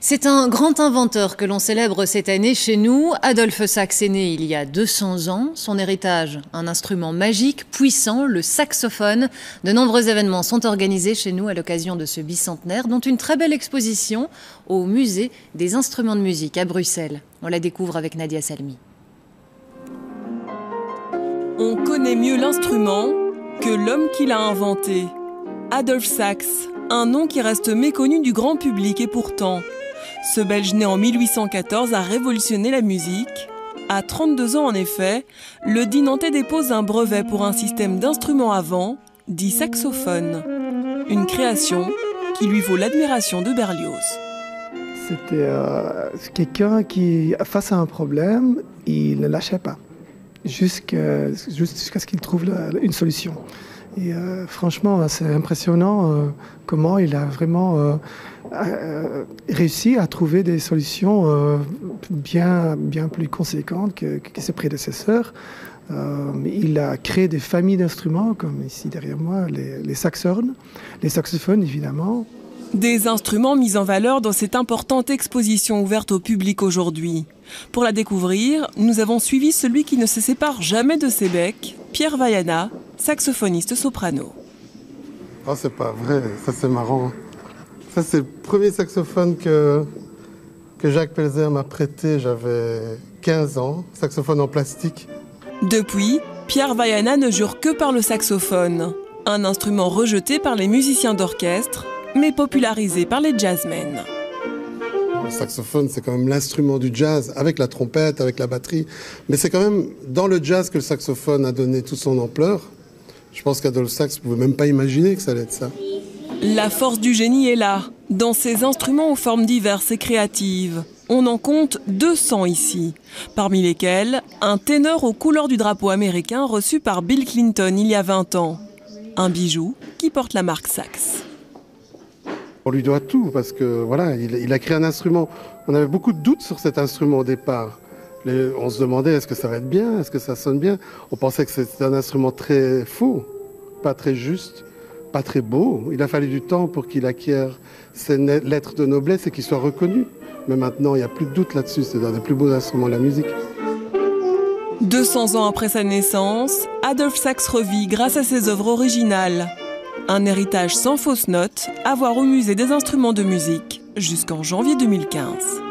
C'est un grand inventeur que l'on célèbre cette année chez nous. Adolphe Sax est né il y a 200 ans. Son héritage, un instrument magique, puissant, le saxophone. De nombreux événements sont organisés chez nous à l'occasion de ce bicentenaire, dont une très belle exposition au musée des instruments de musique à Bruxelles. On la découvre avec Nadia Salmi. On connaît mieux l'instrument que l'homme qui l'a inventé. Adolphe Sax, un nom qui reste méconnu du grand public et pourtant, ce Belge né en 1814 a révolutionné la musique. À 32 ans en effet, le Dinantais dépose un brevet pour un système d'instruments à vent, dit saxophone. Une création qui lui vaut l'admiration de Berlioz. C'était euh, quelqu'un qui, face à un problème, il ne lâchait pas, jusqu'à ce qu'il trouve une solution. Et euh, franchement, c'est impressionnant euh, comment il a vraiment euh, réussi à trouver des solutions bien, bien plus conséquentes que, ses prédécesseurs. Il a créé des familles d'instruments, comme ici derrière moi, les, les les saxophones évidemment. Des instruments mis en valeur dans cette importante exposition ouverte au public aujourd'hui. Pour la découvrir, nous avons suivi celui qui ne se sépare jamais de ses becs, Pierre Vaiana, saxophoniste soprano. Oh, c'est pas vrai, ça c'est marrant c'est le premier saxophone que, que Jacques Pelzer m'a prêté. J'avais 15 ans, saxophone en plastique. Depuis, Pierre Vaiana ne jure que par le saxophone, un instrument rejeté par les musiciens d'orchestre, mais popularisé par les jazzmen. Le saxophone, c'est quand même l'instrument du jazz, avec la trompette, avec la batterie. Mais c'est quand même dans le jazz que le saxophone a donné toute son ampleur. Je pense qu'Adolphe Sax ne pouvait même pas imaginer que ça allait être ça. La force du génie est là, dans ces instruments aux formes diverses et créatives. On en compte 200 ici, parmi lesquels un ténor aux couleurs du drapeau américain reçu par Bill Clinton il y a 20 ans. Un bijou qui porte la marque Sax. On lui doit tout parce que voilà, il, a créé un instrument. On avait beaucoup de doutes sur cet instrument au départ. On se demandait est-ce que ça va être bien, est-ce que ça sonne bien? On pensait que c'était un instrument très faux, pas très juste pas très beau. Il a fallu du temps pour qu'il acquiert ses lettres de noblesse et qu'il soit reconnu. Mais maintenant, il n'y a plus de doute là-dessus. C'est un des plus beaux instruments de la musique. 200 ans après sa naissance, Adolphe Sax revit grâce à ses œuvres originales. Un héritage sans fausse note à voir au musée des instruments de musique jusqu'en janvier 2015.